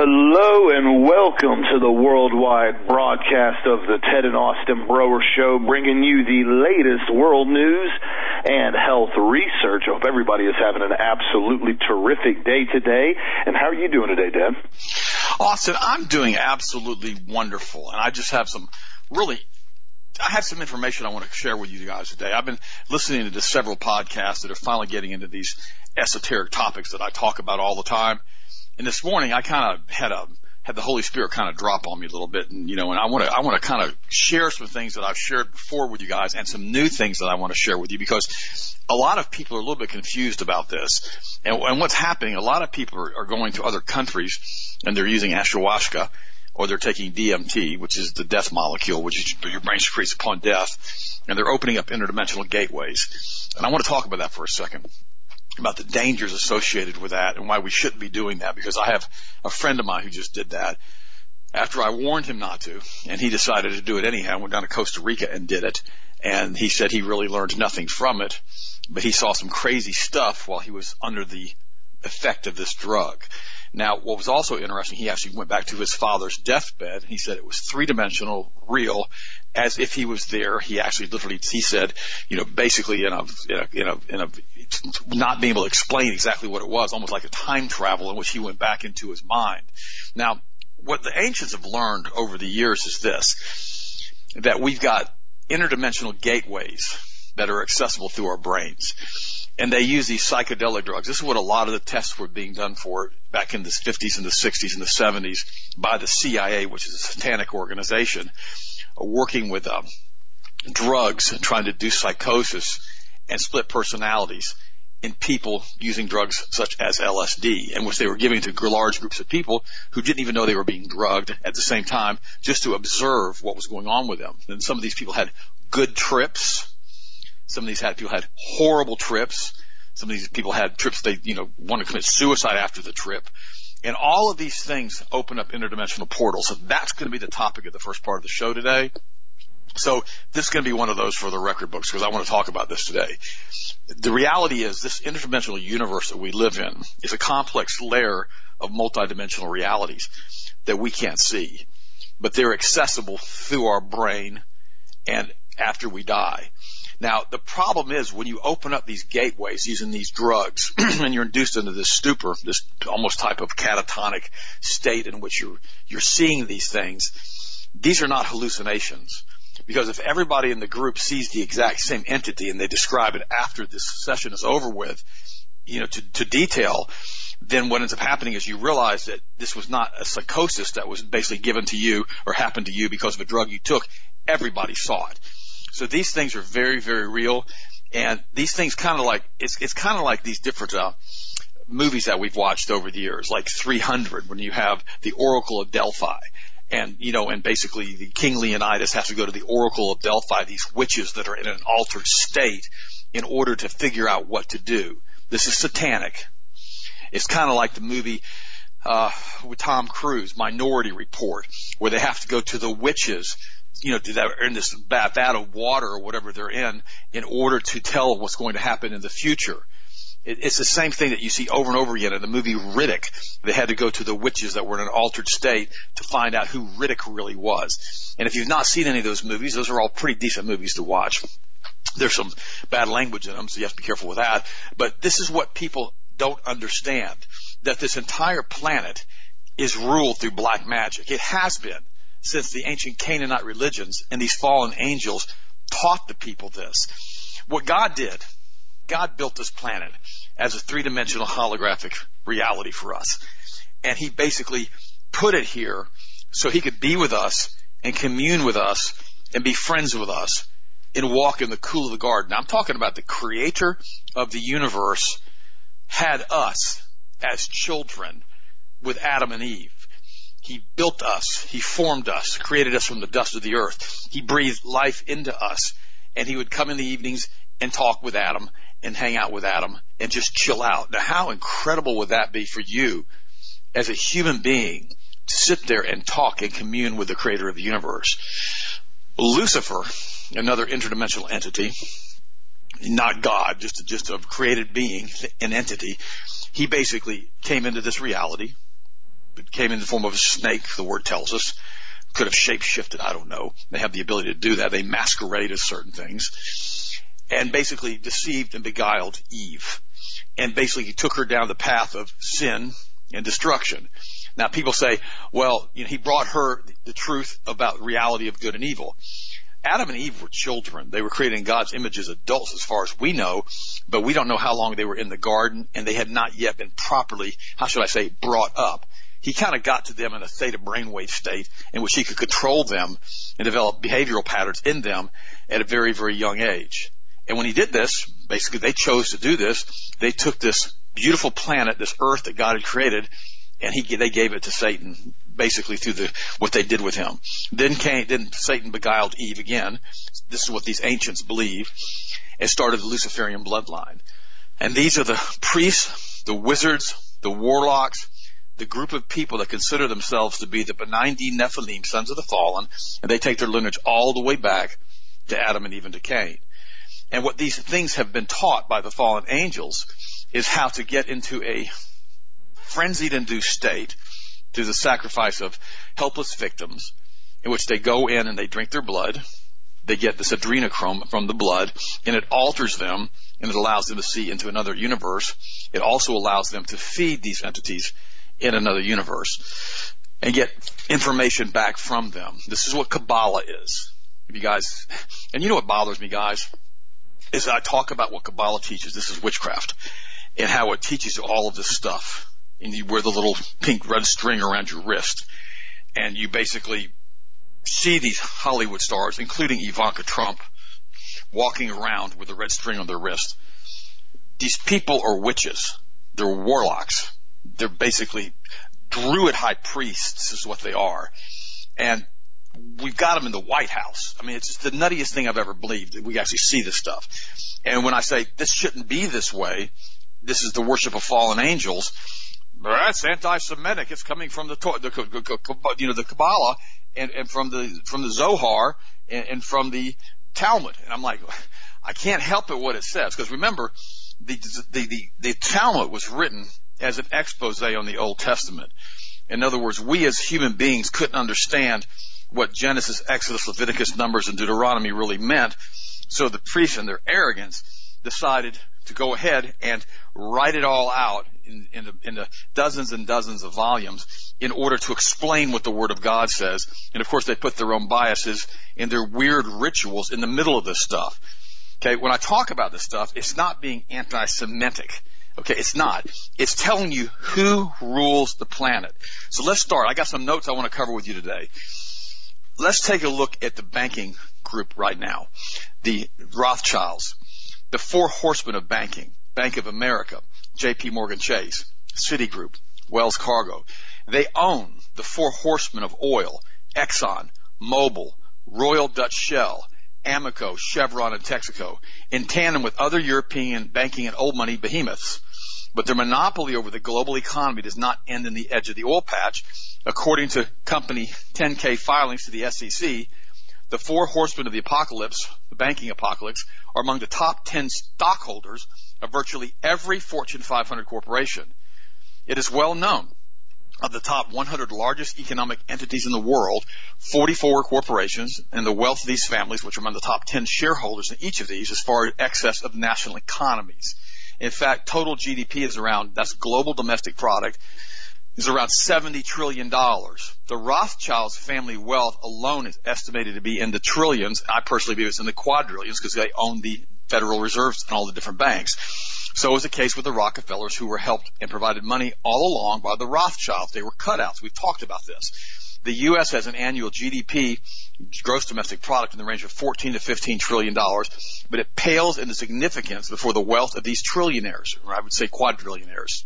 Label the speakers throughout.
Speaker 1: Hello and welcome to the worldwide broadcast of the Ted and Austin Broer Show, bringing you the latest world news and health research. I hope everybody is having an absolutely terrific day today. And how are you doing today, Dad?
Speaker 2: Austin, I'm doing absolutely wonderful, and I just have some really I have some information I want to share with you guys today. I've been listening to several podcasts that are finally getting into these esoteric topics that I talk about all the time. And this morning I kind of had a had the Holy Spirit kind of drop on me a little bit, and you know, and I want to I want to kind of share some things that I've shared before with you guys, and some new things that I want to share with you because a lot of people are a little bit confused about this, and, and what's happening. A lot of people are, are going to other countries and they're using ayahuasca or they're taking DMT, which is the death molecule, which is your brain secretes upon death, and they're opening up interdimensional gateways. And I want to talk about that for a second about the dangers associated with that and why we shouldn't be doing that because I have a friend of mine who just did that after I warned him not to and he decided to do it anyhow, went down to Costa Rica and did it. And he said he really learned nothing from it, but he saw some crazy stuff while he was under the effect of this drug. Now, what was also interesting, he actually went back to his father's deathbed. And he said it was three dimensional, real, as if he was there. He actually literally, he said, you know, basically in a, in a, in a, in a not being able to explain exactly what it was, almost like a time travel in which he went back into his mind. Now, what the ancients have learned over the years is this, that we've got interdimensional gateways that are accessible through our brains and they use these psychedelic drugs. This is what a lot of the tests were being done for back in the 50s and the 60s and the 70s by the CIA, which is a satanic organization, working with um, drugs and trying to do psychosis and split personalities in people using drugs such as LSD, in which they were giving to large groups of people who didn't even know they were being drugged at the same time, just to observe what was going on with them. And some of these people had good trips some of these had people had horrible trips. Some of these people had trips they, you know, want to commit suicide after the trip. And all of these things open up interdimensional portals. So that's going to be the topic of the first part of the show today. So this is going to be one of those for the record books because I want to talk about this today. The reality is this interdimensional universe that we live in is a complex layer of multidimensional realities that we can't see, but they're accessible through our brain and after we die. Now, the problem is when you open up these gateways using these drugs and you're induced into this stupor, this almost type of catatonic state in which you're, you're seeing these things, these are not hallucinations. Because if everybody in the group sees the exact same entity and they describe it after this session is over with, you know, to, to detail, then what ends up happening is you realize that this was not a psychosis that was basically given to you or happened to you because of a drug you took. Everybody saw it. So these things are very, very real. And these things kind of like, it's, it's kind of like these different, uh, movies that we've watched over the years, like 300, when you have the Oracle of Delphi. And, you know, and basically the King Leonidas has to go to the Oracle of Delphi, these witches that are in an altered state in order to figure out what to do. This is satanic. It's kind of like the movie, uh, with Tom Cruise, Minority Report, where they have to go to the witches you know, that are in this vat of water or whatever they're in, in order to tell what's going to happen in the future. It, it's the same thing that you see over and over again in the movie Riddick. They had to go to the witches that were in an altered state to find out who Riddick really was. And if you've not seen any of those movies, those are all pretty decent movies to watch. There's some bad language in them, so you have to be careful with that. But this is what people don't understand. That this entire planet is ruled through black magic. It has been since the ancient Canaanite religions and these fallen angels taught the people this. What God did, God built this planet as a three dimensional holographic reality for us. And He basically put it here so He could be with us and commune with us and be friends with us and walk in the cool of the garden. I'm talking about the creator of the universe had us as children with Adam and Eve. He built us. He formed us, created us from the dust of the earth. He breathed life into us. And he would come in the evenings and talk with Adam and hang out with Adam and just chill out. Now, how incredible would that be for you as a human being to sit there and talk and commune with the creator of the universe? Lucifer, another interdimensional entity, not God, just, just a created being, an entity, he basically came into this reality It came in the form of a snake, the word tells us. Could have shape shifted, I don't know. They have the ability to do that. They masquerade as certain things. And basically deceived and beguiled Eve. And basically took her down the path of sin and destruction. Now people say, well, you know, he brought her the truth about the reality of good and evil. Adam and Eve were children. They were created in God's image as adults as far as we know, but we don't know how long they were in the garden and they had not yet been properly, how should I say, brought up. He kind of got to them in a theta brainwave state in which he could control them and develop behavioral patterns in them at a very, very young age. And when he did this, basically they chose to do this. They took this beautiful planet, this earth that God had created, and he, they gave it to Satan basically through the, what they did with him. Then Cain, then Satan beguiled Eve again. This is what these ancients believe and started the Luciferian bloodline. And these are the priests, the wizards, the warlocks, the group of people that consider themselves to be the Benindi Nephilim, sons of the fallen, and they take their lineage all the way back to Adam and even to Cain. And what these things have been taught by the fallen angels is how to get into a frenzied induced state through the sacrifice of helpless victims in which they go in and they drink their blood. They get this adrenochrome from the blood and it alters them and it allows them to see into another universe. It also allows them to feed these entities in another universe and get information back from them. This is what Kabbalah is. If you guys, and you know what bothers me guys, is I talk about what Kabbalah teaches. This is witchcraft and how it teaches you all of this stuff and you wear the little pink red string around your wrist. And you basically see these Hollywood stars, including Ivanka Trump, walking around with a red string on their wrist. These people are witches. They're warlocks. They're basically druid high priests is what they are. And we've got them in the White House. I mean, it's just the nuttiest thing I've ever believed that we actually see this stuff. And when I say this shouldn't be this way, this is the worship of fallen angels, that's anti-Semitic. It's coming from the, the you know the Kabbalah and, and from the from the Zohar and, and from the Talmud. And I'm like, I can't help it what it says because remember, the, the the the Talmud was written as an expose on the Old Testament. In other words, we as human beings couldn't understand what Genesis, Exodus, Leviticus, Numbers, and Deuteronomy really meant. So the priests, in their arrogance, decided to go ahead and write it all out in, in, the, in the dozens and dozens of volumes in order to explain what the Word of God says. And of course, they put their own biases and their weird rituals in the middle of this stuff. Okay, when I talk about this stuff, it's not being anti-Semitic. Okay, it's not. It's telling you who rules the planet. So let's start. I got some notes I want to cover with you today. Let's take a look at the banking group right now. The Rothschilds, the four horsemen of banking, Bank of America, JP Morgan Chase, Citigroup, Wells Fargo. They own the four horsemen of oil, Exxon, Mobil, Royal Dutch Shell, Amoco, Chevron, and Texaco, in tandem with other European banking and old money behemoths. But their monopoly over the global economy does not end in the edge of the oil patch. According to company 10K filings to the SEC, the four horsemen of the apocalypse, the banking apocalypse, are among the top 10 stockholders of virtually every Fortune 500 corporation. It is well known of the top 100 largest economic entities in the world, 44 corporations, and the wealth of these families, which are among the top 10 shareholders in each of these, as far as excess of national economies. In fact, total GDP is around, that's global domestic product, is around $70 trillion. The Rothschilds family wealth alone is estimated to be in the trillions. I personally believe it's in the quadrillions because they own the Federal Reserves and all the different banks. So it was the case with the Rockefellers who were helped and provided money all along by the Rothschilds. They were cutouts. We've talked about this. The U.S. has an annual GDP, gross domestic product in the range of 14 to 15 trillion dollars, but it pales in significance before the wealth of these trillionaires, or I would say quadrillionaires.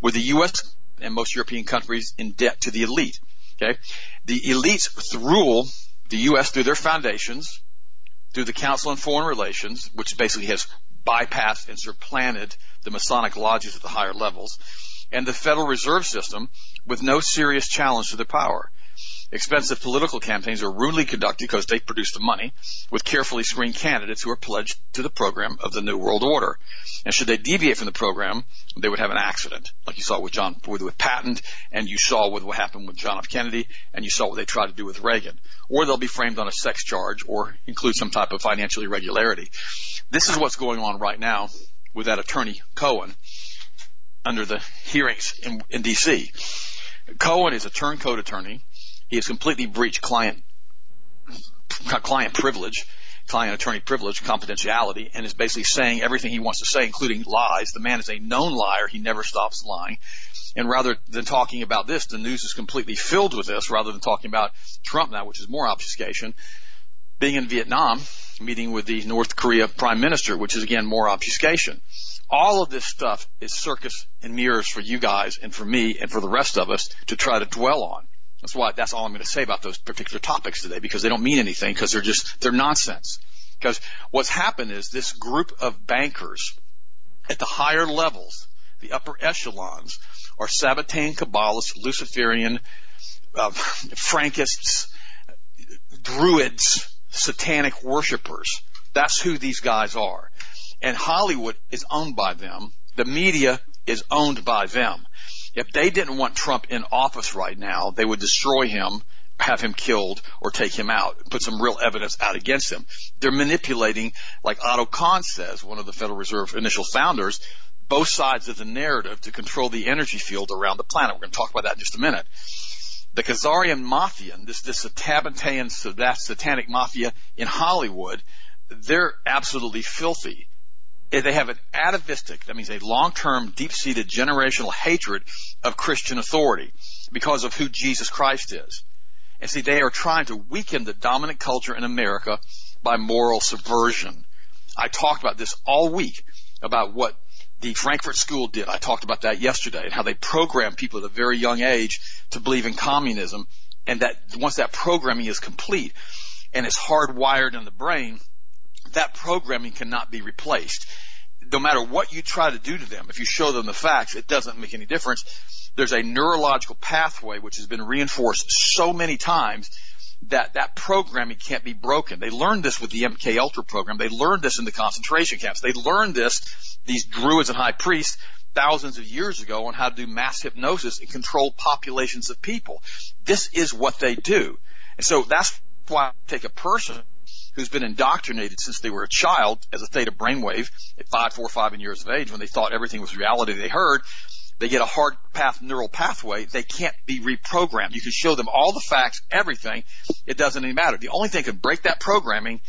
Speaker 2: With the U.S. and most European countries in debt to the elite. Okay? The elites rule the U.S. through their foundations, through the Council on Foreign Relations, which basically has bypassed and supplanted the Masonic lodges at the higher levels, and the Federal Reserve System with no serious challenge to their power. Expensive political campaigns are rudely conducted because they produce the money with carefully screened candidates who are pledged to the program of the New World Order. And should they deviate from the program, they would have an accident, like you saw with John, with, with Patton, and you saw with what happened with John F. Kennedy, and you saw what they tried to do with Reagan. Or they'll be framed on a sex charge or include some type of financial irregularity. This is what's going on right now with that attorney Cohen under the hearings in, in D.C. Cohen is a turncoat attorney he has completely breached client client privilege, client attorney privilege, confidentiality, and is basically saying everything he wants to say, including lies. The man is a known liar. He never stops lying. And rather than talking about this, the news is completely filled with this rather than talking about Trump now, which is more obfuscation. Being in Vietnam, meeting with the North Korea prime minister, which is again more obfuscation. All of this stuff is circus and mirrors for you guys and for me and for the rest of us to try to dwell on. That's why that's all I'm going to say about those particular topics today because they don't mean anything because they're just they're nonsense. Because what's happened is this group of bankers at the higher levels, the upper echelons, are Sabbatean Kabbalists, Luciferian, uh, Frankists, Druids, satanic worshippers. That's who these guys are. And Hollywood is owned by them. The media is owned by them. If they didn't want Trump in office right now, they would destroy him, have him killed, or take him out, put some real evidence out against him. They're manipulating, like Otto Kahn says, one of the Federal Reserve initial founders, both sides of the narrative to control the energy field around the planet. We're going to talk about that in just a minute. The Khazarian Mafia, this, this Sabbatean, that satanic mafia in Hollywood, they're absolutely filthy they have an atavistic, that means a long-term, deep-seated generational hatred of Christian authority because of who Jesus Christ is. And see, they are trying to weaken the dominant culture in America by moral subversion. I talked about this all week about what the Frankfurt School did. I talked about that yesterday and how they program people at a very young age to believe in communism and that once that programming is complete and it's hardwired in the brain, that programming cannot be replaced. No matter what you try to do to them, if you show them the facts, it doesn't make any difference. There's a neurological pathway which has been reinforced so many times that that programming can't be broken. They learned this with the MK Ultra program. They learned this in the concentration camps. They learned this, these druids and high priests, thousands of years ago on how to do mass hypnosis and control populations of people. This is what they do. And so that's why I take a person who's been indoctrinated since they were a child as a theta brainwave at five, four, five years of age when they thought everything was reality they heard. They get a hard path neural pathway. They can't be reprogrammed. You can show them all the facts, everything. It doesn't even matter. The only thing that can break that programming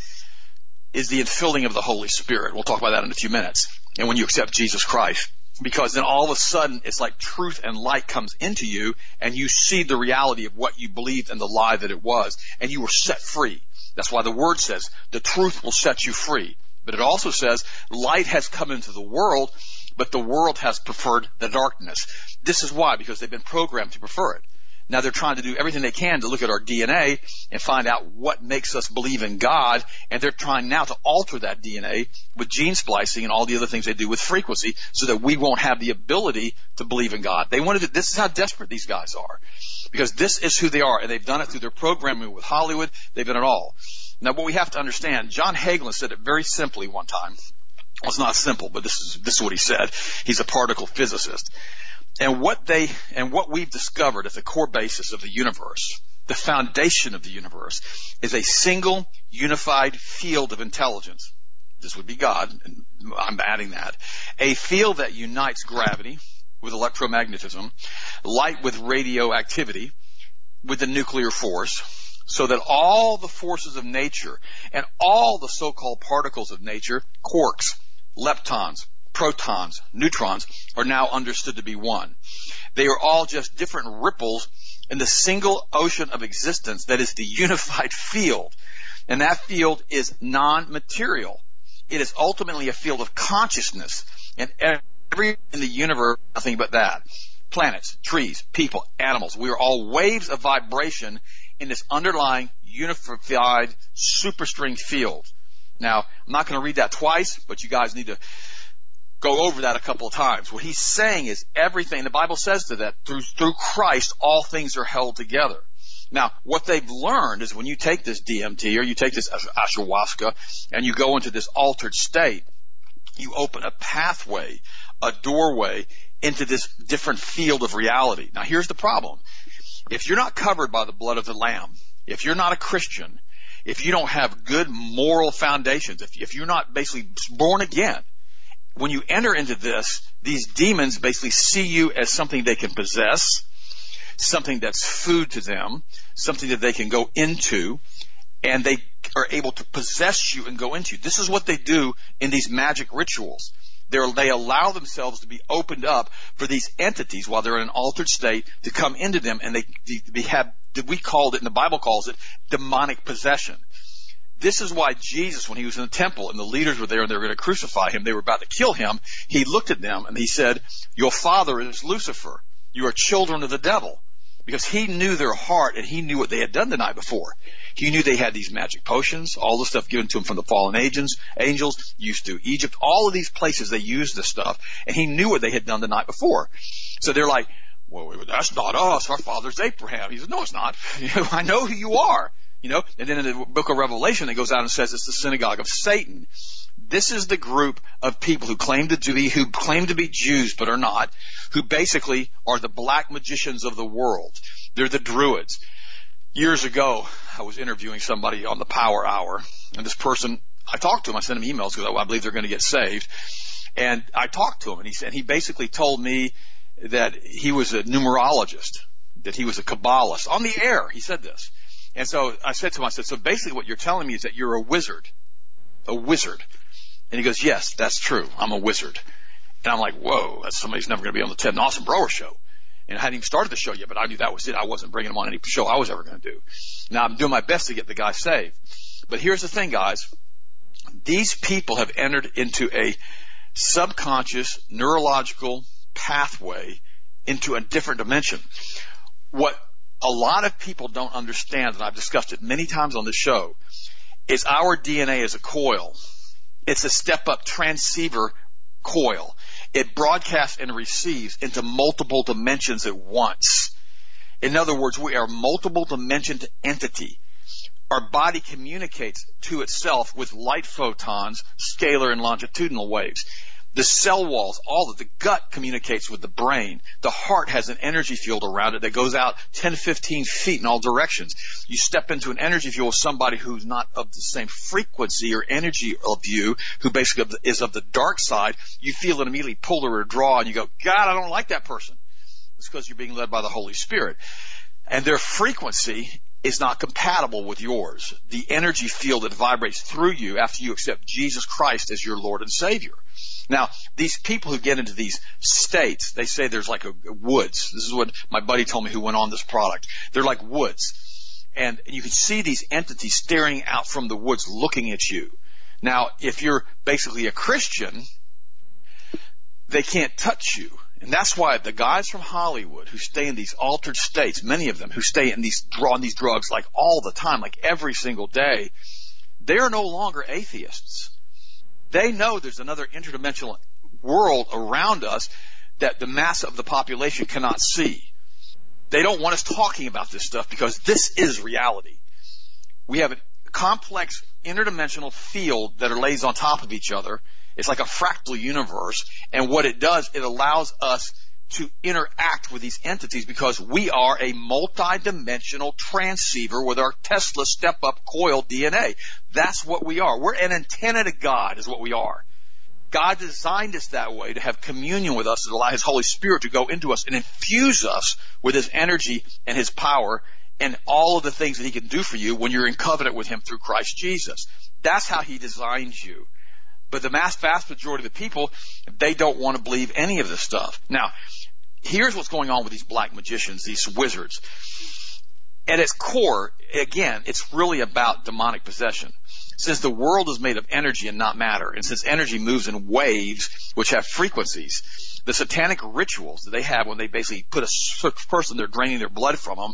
Speaker 2: is the infilling of the Holy Spirit. We'll talk about that in a few minutes. And when you accept Jesus Christ, because then all of a sudden it's like truth and light comes into you and you see the reality of what you believed and the lie that it was and you were set free. That's why the word says the truth will set you free. But it also says light has come into the world, but the world has preferred the darkness. This is why, because they've been programmed to prefer it. Now they're trying to do everything they can to look at our DNA and find out what makes us believe in God, and they're trying now to alter that DNA with gene splicing and all the other things they do with frequency so that we won't have the ability to believe in God. They wanted to, this is how desperate these guys are. Because this is who they are, and they've done it through their programming with Hollywood, they've done it all. Now what we have to understand, John Hagelin said it very simply one time. Well, it's not simple, but this is, this is what he said. He's a particle physicist. And what they, and what we've discovered as the core basis of the universe, the foundation of the universe, is a single unified field of intelligence. This would be God, and I'm adding that. A field that unites gravity with electromagnetism, light with radioactivity, with the nuclear force, so that all the forces of nature and all the so-called particles of nature, quarks, leptons, protons, neutrons are now understood to be one. They are all just different ripples in the single ocean of existence that is the unified field. And that field is non-material. It is ultimately a field of consciousness and every in the universe, nothing but that. Planets, trees, people, animals. We are all waves of vibration in this underlying unified superstring field. Now, I'm not going to read that twice, but you guys need to go over that a couple of times. What he's saying is everything, the Bible says to that, through, through Christ, all things are held together. Now, what they've learned is when you take this DMT or you take this ayahuasca and you go into this altered state, you open a pathway, a doorway into this different field of reality. Now here's the problem. If you're not covered by the blood of the Lamb, if you're not a Christian, if you don't have good moral foundations, if, if you're not basically born again, when you enter into this, these demons basically see you as something they can possess, something that's food to them, something that they can go into, and they are able to possess you and go into. You. This is what they do in these magic rituals. They're, they allow themselves to be opened up for these entities while they're in an altered state to come into them and they, they have, we called it, and the Bible calls it, demonic possession. This is why Jesus, when he was in the temple and the leaders were there and they were going to crucify him, they were about to kill him, he looked at them and he said, your father is Lucifer. You are children of the devil because he knew their heart and he knew what they had done the night before. He knew they had these magic potions, all the stuff given to them from the fallen agents, angels, used to Egypt, all of these places they used this stuff, and he knew what they had done the night before. So they're like, well, that's not us. Our father's Abraham. He said, no, it's not. I know who you are. You know, and then in the book of Revelation, it goes out and says it's the synagogue of Satan. This is the group of people who claim to be, who claim to be Jews but are not, who basically are the black magicians of the world. They're the druids. Years ago, I was interviewing somebody on the Power Hour, and this person, I talked to him, I sent him emails because I believe they're going to get saved. And I talked to him, and he said, he basically told me that he was a numerologist, that he was a Kabbalist. On the air, he said this. And so I said to him, I said, so basically what you're telling me is that you're a wizard. A wizard. And he goes, yes, that's true. I'm a wizard. And I'm like, whoa, that's somebody's never going to be on the Ted and Austin Broer show. And I hadn't even started the show yet, but I knew that was it. I wasn't bringing him on any show I was ever going to do. Now I'm doing my best to get the guy saved. But here's the thing, guys. These people have entered into a subconscious neurological pathway into a different dimension. What a lot of people don't understand, and I've discussed it many times on the show, is our DNA is a coil it's a step up transceiver coil. It broadcasts and receives into multiple dimensions at once. In other words, we are multiple dimensioned entity. Our body communicates to itself with light photons, scalar and longitudinal waves. The cell walls, all of the gut communicates with the brain. The heart has an energy field around it that goes out 10, 15 feet in all directions. You step into an energy field with somebody who's not of the same frequency or energy of you, who basically is of the dark side, you feel it immediately pull or draw and you go, God, I don't like that person. It's because you're being led by the Holy Spirit. And their frequency is not compatible with yours. The energy field that vibrates through you after you accept Jesus Christ as your Lord and Savior. Now, these people who get into these states, they say there's like a, a woods. This is what my buddy told me who went on this product. They're like woods. And you can see these entities staring out from the woods looking at you. Now, if you're basically a Christian, they can't touch you. And that's why the guys from Hollywood who stay in these altered states, many of them who stay in these, on these drugs like all the time, like every single day, they're no longer atheists. They know there's another interdimensional world around us that the mass of the population cannot see. They don't want us talking about this stuff because this is reality. We have a complex interdimensional field that lays on top of each other. It's like a fractal universe. And what it does, it allows us to interact with these entities because we are a multi-dimensional transceiver with our Tesla step-up coil DNA. That's what we are. We're an antenna to God is what we are. God designed us that way to have communion with us, to allow His Holy Spirit to go into us and infuse us with His energy and His power and all of the things that He can do for you when you're in covenant with Him through Christ Jesus. That's how He designed you. But the mass vast majority of the people, they don't want to believe any of this stuff. Now, here's what's going on with these black magicians, these wizards. At its core, again, it's really about demonic possession. Since the world is made of energy and not matter, and since energy moves in waves which have frequencies, the satanic rituals that they have when they basically put a person, they're draining their blood from them,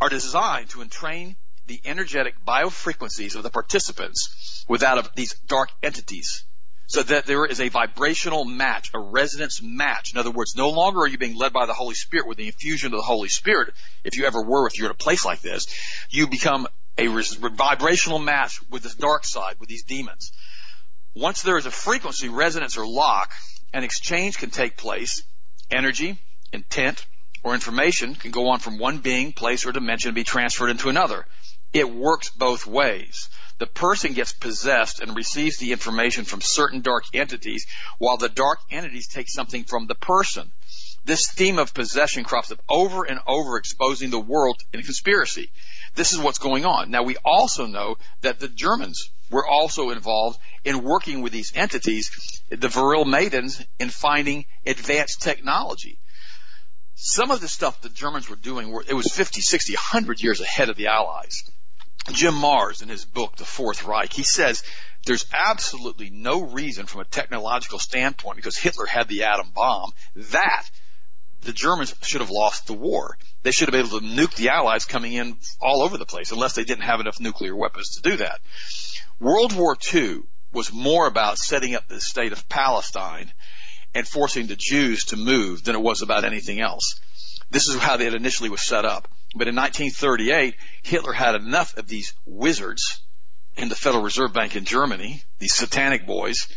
Speaker 2: are designed to entrain the energetic biofrequencies of the participants without these dark entities so that there is a vibrational match, a resonance match. In other words, no longer are you being led by the Holy Spirit with the infusion of the Holy Spirit. If you ever were, if you're in a place like this, you become a res- vibrational match with this dark side, with these demons. Once there is a frequency, resonance, or lock, an exchange can take place. Energy, intent, or information can go on from one being, place, or dimension and be transferred into another. It works both ways. The person gets possessed and receives the information from certain dark entities, while the dark entities take something from the person. This theme of possession crops up over and over, exposing the world in conspiracy. This is what's going on. Now we also know that the Germans were also involved in working with these entities, the Vril Maidens, in finding advanced technology. Some of the stuff the Germans were doing, were, it was 50, 60, 100 years ahead of the Allies. Jim Marrs, in his book, The Fourth Reich, he says there's absolutely no reason from a technological standpoint, because Hitler had the atom bomb, that the Germans should have lost the war. They should have been able to nuke the Allies coming in all over the place, unless they didn't have enough nuclear weapons to do that. World War II was more about setting up the state of Palestine and forcing the Jews to move than it was about anything else. This is how it initially was set up. But in 1938, Hitler had enough of these wizards in the Federal Reserve Bank in Germany, these satanic boys,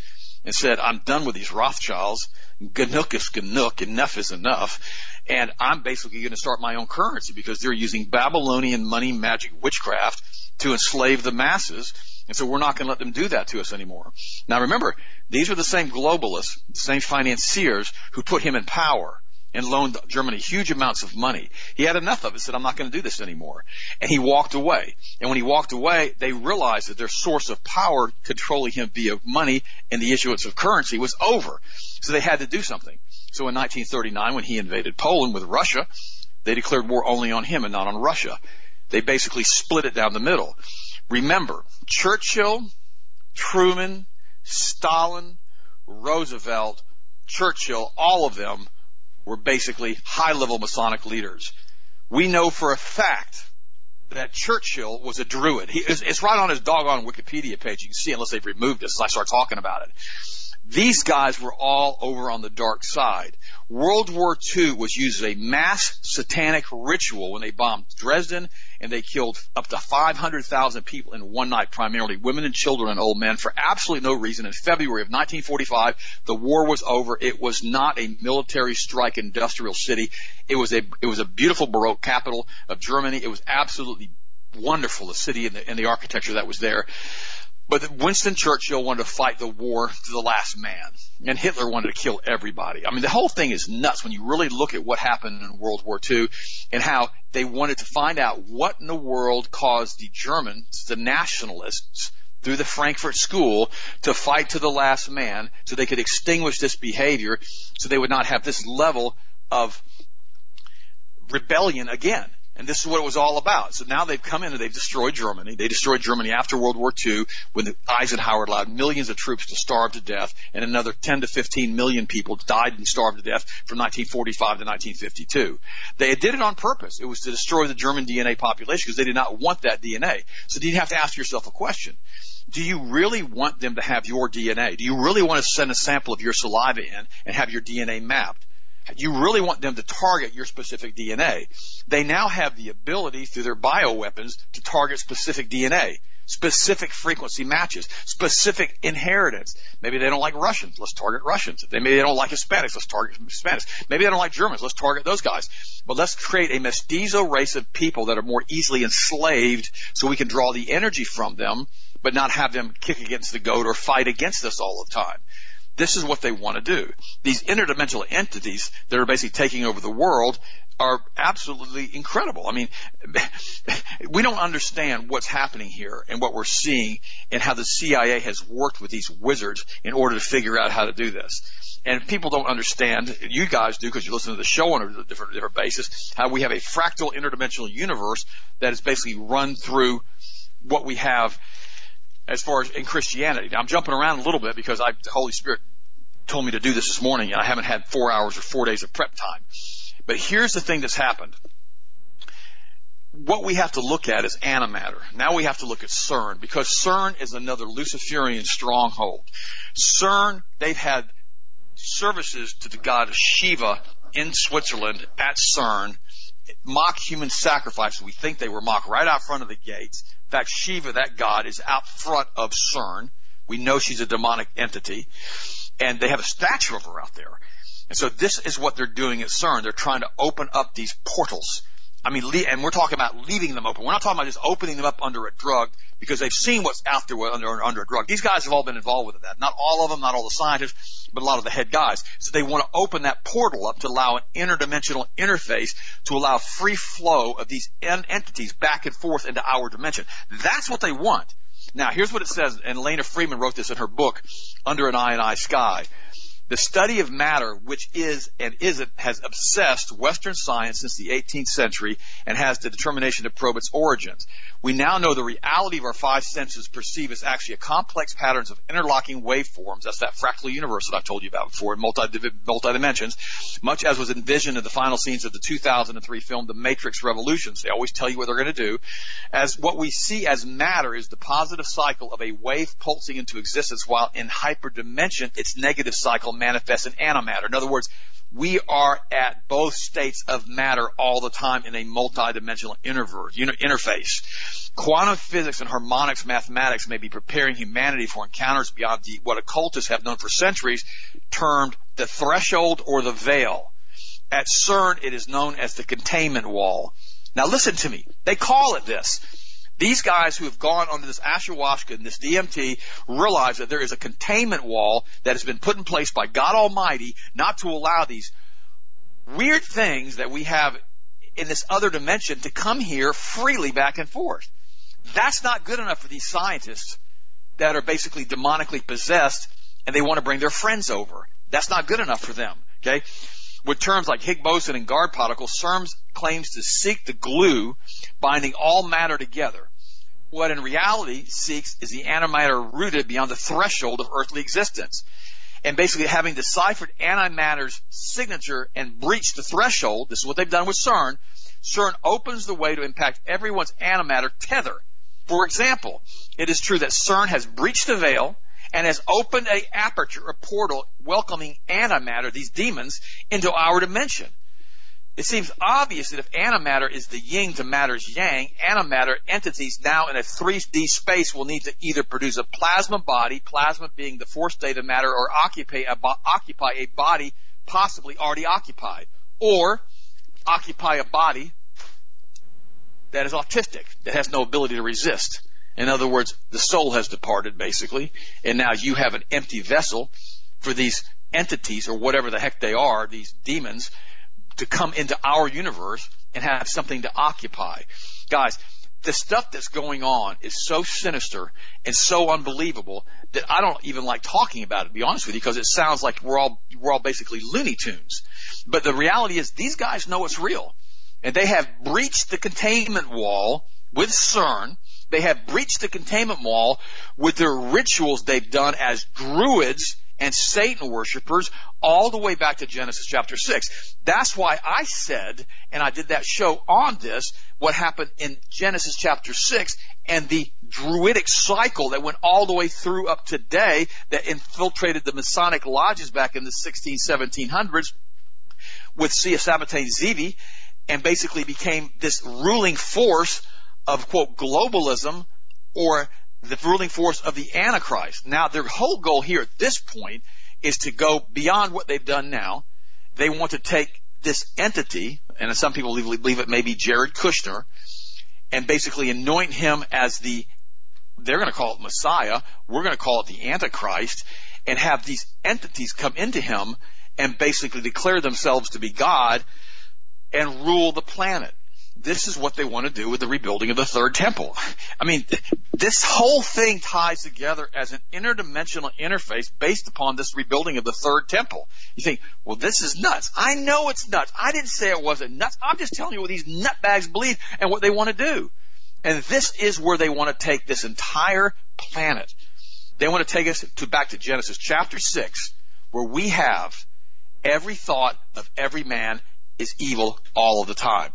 Speaker 2: and said, I'm done with these Rothschilds. Ganuk is Ganuk. Enough is enough. And I'm basically going to start my own currency because they're using Babylonian money magic witchcraft to enslave the masses. And so we're not going to let them do that to us anymore. Now remember, these are the same globalists, the same financiers who put him in power and loaned Germany huge amounts of money. He had enough of it, said, I'm not going to do this anymore. And he walked away. And when he walked away, they realized that their source of power controlling him via money and the issuance of currency was over. So they had to do something. So in 1939, when he invaded Poland with Russia, they declared war only on him and not on Russia. They basically split it down the middle. Remember, Churchill, Truman, Stalin, Roosevelt, Churchill, all of them were basically high level Masonic leaders. We know for a fact that Churchill was a druid. He, it's, it's right on his doggone Wikipedia page. You can see unless they've removed so I start talking about it. These guys were all over on the dark side. World War II was used as a mass satanic ritual when they bombed Dresden and they killed up to 500,000 people in one night, primarily women and children and old men for absolutely no reason. In February of 1945, the war was over. It was not a military strike industrial city. It was a, it was a beautiful Baroque capital of Germany. It was absolutely wonderful, the city and the, and the architecture that was there. But Winston Churchill wanted to fight the war to the last man, and Hitler wanted to kill everybody. I mean, the whole thing is nuts when you really look at what happened in World War II and how they wanted to find out what in the world caused the Germans, the nationalists, through the Frankfurt School to fight to the last man so they could extinguish this behavior so they would not have this level of rebellion again. And this is what it was all about. So now they've come in and they've destroyed Germany. They destroyed Germany after World War II when Eisenhower allowed millions of troops to starve to death and another 10 to 15 million people died and starved to death from 1945 to 1952. They did it on purpose. It was to destroy the German DNA population because they did not want that DNA. So you have to ask yourself a question. Do you really want them to have your DNA? Do you really want to send a sample of your saliva in and have your DNA mapped? You really want them to target your specific DNA. They now have the ability through their bioweapons to target specific DNA, specific frequency matches, specific inheritance. Maybe they don't like Russians. Let's target Russians. Maybe they don't like Hispanics. Let's target Hispanics. Maybe they don't like Germans. Let's target those guys. But let's create a mestizo race of people that are more easily enslaved so we can draw the energy from them, but not have them kick against the goat or fight against us all the time. This is what they want to do. These interdimensional entities that are basically taking over the world are absolutely incredible. I mean, we don't understand what's happening here and what we're seeing and how the CIA has worked with these wizards in order to figure out how to do this. And people don't understand, you guys do because you listen to the show on a different, different basis, how we have a fractal interdimensional universe that is basically run through what we have as far as in Christianity. Now I'm jumping around a little bit because I, the Holy Spirit told me to do this this morning and I haven't had four hours or four days of prep time. But here's the thing that's happened. what we have to look at is antimatter. Now we have to look at CERN because CERN is another Luciferian stronghold. CERN, they've had services to the god Shiva in Switzerland at CERN, mock human sacrifices. We think they were mocked right out front of the gates. In fact, Shiva, that god, is out front of CERN. We know she's a demonic entity. And they have a statue of her out there. And so this is what they're doing at CERN. They're trying to open up these portals I mean, and we're talking about leaving them open. We're not talking about just opening them up under a drug because they've seen what's out there under, under a drug. These guys have all been involved with that. Not all of them, not all the scientists, but a lot of the head guys. So they want to open that portal up to allow an interdimensional interface to allow free flow of these N entities back and forth into our dimension. That's what they want. Now, here's what it says, and Elana Freeland wrote this in her book, Under an Ionized Sky. The study of matter, which is and isn't, has obsessed Western science since the 18th century and has the determination to probe its origins. We now know the reality of our five senses perceive as actually a complex patterns of interlocking waveforms. That's that fractal universe that I've told you about before in multi, dimensions, much as was envisioned in the final scenes of the 2003 film The Matrix Revolutions. They always tell you what they're going to do. As what we see as matter is the positive cycle of a wave pulsing into existence while in hyperdimension its negative cycle manifests in antimatter. In other words, we are at both states of matter all the time in a multidimensional interface. Quantum physics and harmonics mathematics may be preparing humanity for encounters beyond the, what occultists have known for centuries, termed the threshold or the veil. At CERN, it is known as the containment wall. Now listen to me. They call it this. These guys who have gone onto this ayahuasca and this DMT realize that there is a containment wall that has been put in place by God Almighty not to allow these weird things that we have in this other dimension to come here freely back and forth. That's not good enough for these scientists that are basically demonically possessed and they want to bring their friends over. That's not good enough for them. Okay? With terms like Higgs boson and God particles, CERN claims to seek the glue binding all matter together. What in reality seeks is the antimatter rooted beyond the threshold of earthly existence. And basically having deciphered antimatter's signature and breached the threshold, this is what they've done with CERN, CERN opens the way to impact everyone's antimatter tether. For example, it is true that CERN has breached the veil and has opened a aperture, a portal, welcoming antimatter, these demons, into our dimension. It seems obvious that if antimatter is the yin to matter's yang, antimatter entities now in a 3D space will need to either produce a plasma body, plasma being the fourth state of matter, or occupy a, occupy a body possibly already occupied, or occupy a body that is autistic, that has no ability to resist. In other words, the soul has departed basically, and now you have an empty vessel for these entities or whatever the heck they are, these demons, to come into our universe and have something to occupy. Guys, the stuff that's going on is so sinister and so unbelievable that I don't even like talking about it, to be honest with you, because it sounds like we're all, we're all basically Looney Tunes. But the reality is these guys know it's real. And they have breached the containment wall with CERN they have breached the containment wall with their rituals they've done as druids and Satan worshippers all the way back to Genesis chapter 6. That's why I said, and I did that show on this, what happened in Genesis chapter 6 and the druidic cycle that went all the way through up today that infiltrated the Masonic lodges back in the 16, 1700s with Sia Sabbatai Zevi and basically became this ruling force of quote globalism or the ruling force of the Antichrist. Now their whole goal here at this point is to go beyond what they've done now. They want to take this entity, and some people believe it may be Jared Kushner, and basically anoint him as the, they're going to call it Messiah, we're going to call it the Antichrist, and have these entities come into him and basically declare themselves to be God and rule the planet this is what they want to do with the rebuilding of the third temple. I mean, this whole thing ties together as an interdimensional interface based upon this rebuilding of the third temple. You think, well, this is nuts. I know it's nuts. I didn't say it wasn't nuts. I'm just telling you what these nutbags believe and what they want to do. And this is where they want to take this entire planet. They want to take us to back to Genesis chapter 6, where we have every thought of every man is evil all of the time.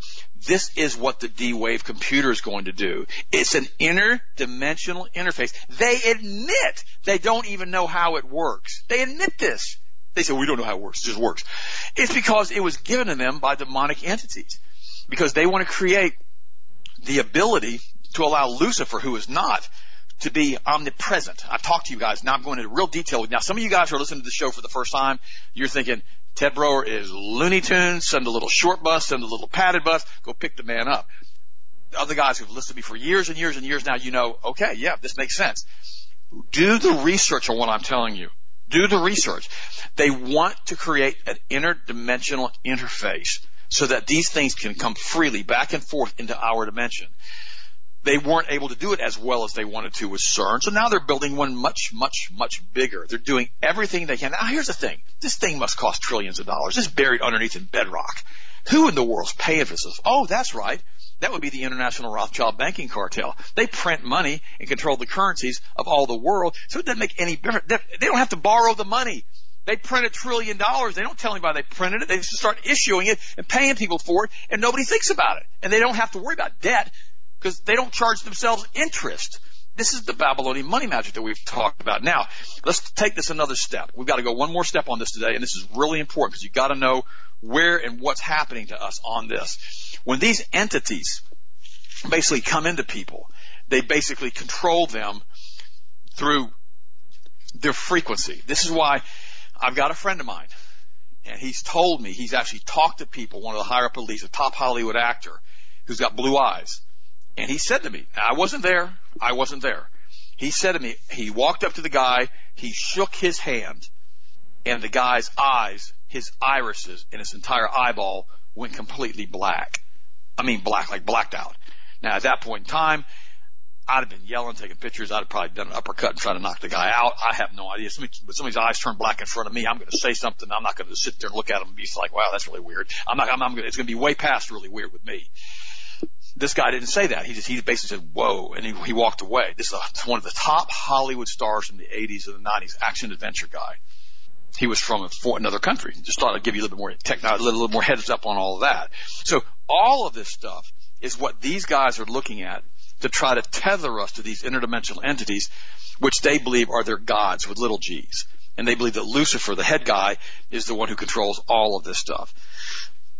Speaker 2: This is what the D-Wave computer is going to do. It's an interdimensional interface. They admit they don't even know how it works. They admit this. They say, we don't know how it works. It just works. It's because it was given to them by demonic entities. Because they want to create the ability to allow Lucifer, who is not, to be omnipresent. I've talked to you guys. Now I'm going into real detail. Now some of you guys who are listening to the show for the first time. You're thinking, Ted Broer is Looney Tunes. Send a little short bus, send a little padded bus. Go pick the man up. The other guys who've listened to me for years and years and years now, you know, okay, yeah, this makes sense. Do the research on what I'm telling you. Do the research. They want to create an interdimensional interface so that these things can come freely back and forth into our dimension they weren't able to do it as well as they wanted to with CERN. So now they're building one much, much, much bigger. They're doing everything they can. Now here's the thing. This thing must cost trillions of dollars. It's buried underneath in bedrock. Who in the world's paying for this? Oh, that's right. That would be the international Rothschild banking cartel. They print money and control the currencies of all the world. So it doesn't make any difference. They don't have to borrow the money. They print a trillion dollars. They don't tell anybody they printed it. They just start issuing it and paying people for it and nobody thinks about it. And they don't have to worry about debt because they don't charge themselves interest. This is the Babylonian money magic that we've talked about. Now, let's take this another step. We've got to go one more step on this today, and this is really important because you've got to know where and what's happening to us on this. When these entities basically come into people, they basically control them through their frequency. This is why I've got a friend of mine, and he's told me he's actually talked to people, one of the higher up elites, a top Hollywood actor, who's got blue eyes. And he said to me, I wasn't there. I wasn't there. He said to me, he walked up to the guy, he shook his hand, and the guy's eyes, his irises, and his entire eyeball went completely black. I mean black, like blacked out. Now at that point in time, I'd have been yelling, taking pictures. I'd have probably done an uppercut and tried to knock the guy out. I have no idea. Somebody, somebody's eyes turn black in front of me. I'm going to say something. I'm not going to sit there and look at him and be like, wow, that's really weird. I'm not, I'm, I'm gonna, it's going to be way past really weird with me. This guy didn't say that. He just, he basically said, whoa, and he, he walked away. This is a, one of the top Hollywood stars from the 80s and the 90s, action adventure guy. He was from a, another country. Just thought I'd give you a little bit more technology, a little, little more heads up on all of that. So all of this stuff is what these guys are looking at to try to tether us to these interdimensional entities, which they believe are their gods with little g's. And they believe that Lucifer, the head guy, is the one who controls all of this stuff.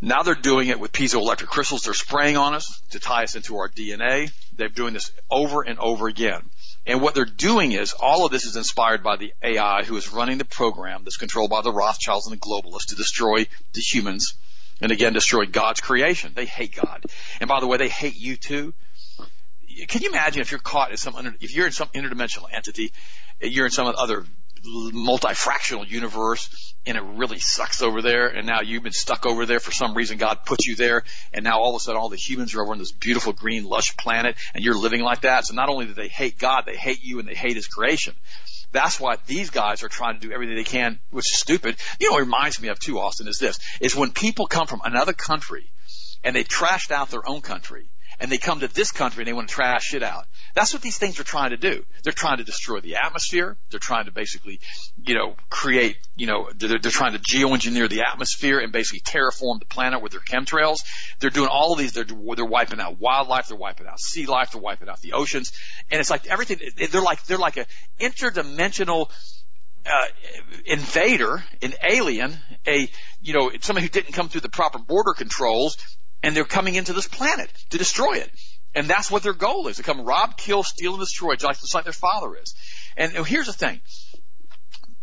Speaker 2: Now they're doing it with piezoelectric crystals. They're spraying on us to tie us into our DNA. They're doing this over and over again. And what they're doing is all of this is inspired by the AI who is running the program that's controlled by the Rothschilds and the globalists to destroy the humans and again destroy God's creation. They hate God. And by the way, they hate you too. Can you imagine if you're caught in some, if you're in some interdimensional entity, you're in some other multi-fractional universe and it really sucks over there and now you've been stuck over there for some reason God put you there and now all of a sudden all the humans are over on this beautiful green lush planet and you're living like that. So not only do they hate God, they hate you and they hate his creation. That's why these guys are trying to do everything they can, which is stupid. You know what reminds me of too, Austin, is this, is when people come from another country and they trashed out their own country and they come to this country and they want to trash it out. That's what these things are trying to do. They're trying to destroy the atmosphere. They're trying to basically, you know, create, you know, they're, they're trying to geoengineer the atmosphere and basically terraform the planet with their chemtrails. They're doing all of these. They're, they're wiping out wildlife. They're wiping out sea life. They're wiping out the oceans. And it's like everything, they're like, they're like a interdimensional, uh, invader, an alien, a, you know, somebody who didn't come through the proper border controls and they're coming into this planet to destroy it. And that's what their goal is, to come rob, kill, steal, and destroy, just like their father is. And here's the thing.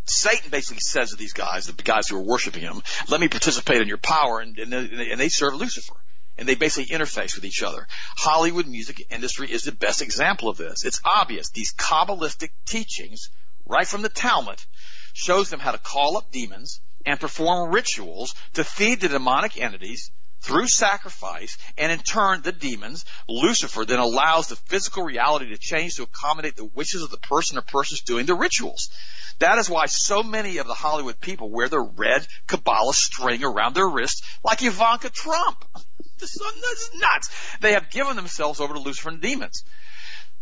Speaker 2: Satan basically says to these guys, the guys who are worshiping him, let me participate in your power, and, and, and they serve Lucifer. And they basically interface with each other. Hollywood music industry is the best example of this. It's obvious. These Kabbalistic teachings, right from the Talmud, shows them how to call up demons and perform rituals to feed the demonic entities through sacrifice, and in turn the demons, Lucifer then allows the physical reality to change to accommodate the wishes of the person or persons doing the rituals. That is why so many of the Hollywood people wear the red Kabbalah string around their wrist like Ivanka Trump. This is nuts. They have given themselves over to Lucifer and demons.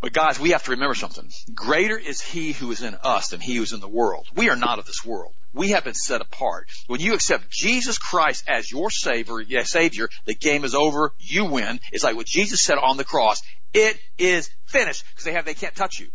Speaker 2: But guys, we have to remember something. Greater is he who is in us than he who is in the world. We are not of this world. We have been set apart. When you accept Jesus Christ as your Savior, Savior, the game is over. You win. It's like what Jesus said on the cross. It is finished because they have, they can't touch you.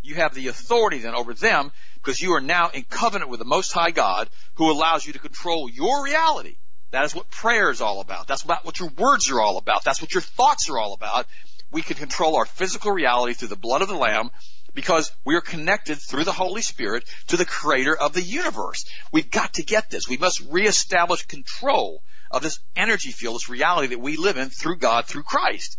Speaker 2: You have the authority then over them because you are now in covenant with the Most High God who allows you to control your reality. That is what prayer is all about. That's about what your words are all about. That's what your thoughts are all about. We can control our physical reality through the blood of the Lamb because we are connected through the Holy Spirit to the creator of the universe. We've got to get this. We must reestablish control of this energy field, this reality that we live in through God, through Christ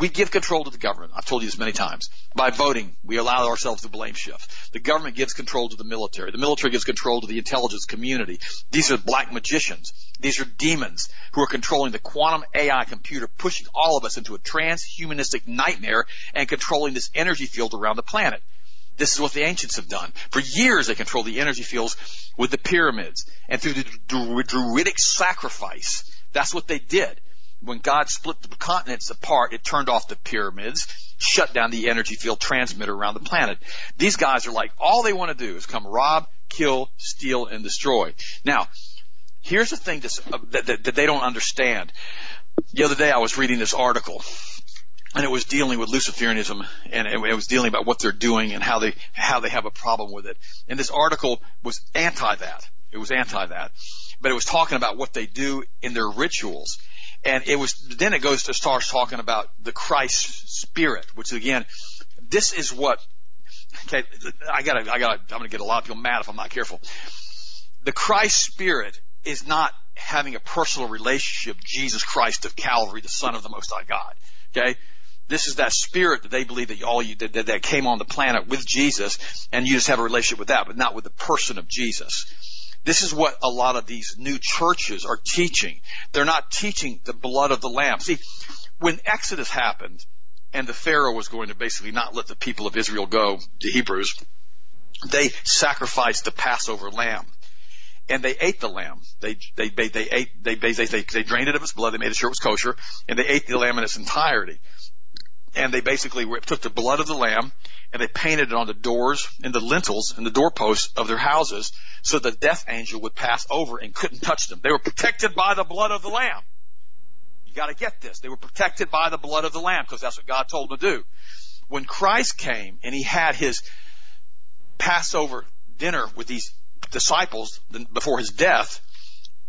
Speaker 2: we give control to the government. I've told you this many times. By voting, we allow ourselves to blame shift. The government gives control to the military. The military gives control to the intelligence community. These are black magicians. These are demons who are controlling the quantum AI computer, pushing all of us into a transhumanistic nightmare and controlling this energy field around the planet. This is what the ancients have done. For years they controlled the energy fields with the pyramids and through the druidic sacrifice. That's what they did when God split the continents apart, it turned off the pyramids, shut down the energy field transmitter around the planet. These guys are like, all they want to do is come rob, kill, steal, and destroy. Now, here's the thing uh, that, that, that they don't understand. The other day I was reading this article and it was dealing with Luciferianism, and it was dealing about what they're doing and how they how they have a problem with it. And this article was anti that. It was anti that, but it was talking about what they do in their rituals. And it was, then it goes to starts talking about the Christ spirit, which again, this is what, okay, I gotta, I gotta, I'm gonna get a lot of people mad if I'm not careful. The Christ spirit is not having a personal relationship, Jesus Christ of Calvary, the Son of the Most High God. Okay? This is that spirit that they believe that all you that, that came on the planet with Jesus, and you just have a relationship with that, but not with the person of Jesus. This is what a lot of these new churches are teaching. They're not teaching the blood of the lamb. See, when Exodus happened and the Pharaoh was going to basically not let the people of Israel go, the Hebrews, they sacrificed the Passover lamb. And they ate the lamb. They, they, they, they ate, they, they, they, they drained it of its blood. They made sure it was kosher and they ate the lamb in its entirety. And they basically took the blood of the lamb and they painted it on the doors and the lintels and the doorposts of their houses so the death angel would pass over and couldn't touch them. They were protected by the blood of the lamb. You gotta get this. They were protected by the blood of the lamb because that's what God told them to do. When Christ came and he had his Passover dinner with these disciples before his death,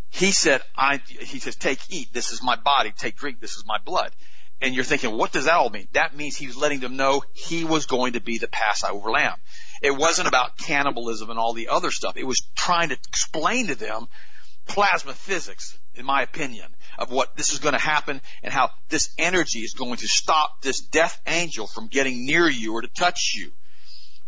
Speaker 2: he said, I, he says, take, eat. This is my body. Take, drink. This is my blood. And you're thinking, what does that all mean? That means he was letting them know he was going to be the Passover lamb. It wasn't about cannibalism and all the other stuff. It was trying to explain to them plasma physics, in my opinion, of what this is going to happen and how this energy is going to stop this death angel from getting near you or to touch you.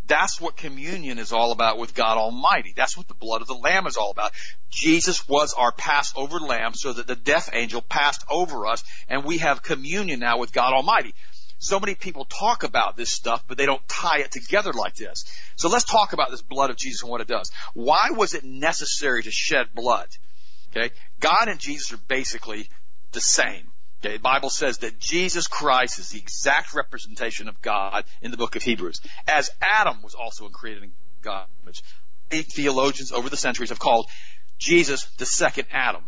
Speaker 2: That's what communion is all about with God Almighty. That's what the blood of the Lamb is all about. Jesus was our Passover Lamb so that the death angel passed over us and we have communion now with God Almighty. So many people talk about this stuff, but they don't tie it together like this. So let's talk about this blood of Jesus and what it does. Why was it necessary to shed blood? Okay. God and Jesus are basically the same. Okay, the Bible says that Jesus Christ is the exact representation of God in the book of Hebrews, as Adam was also created in God's image. Theologians over the centuries have called Jesus the second Adam,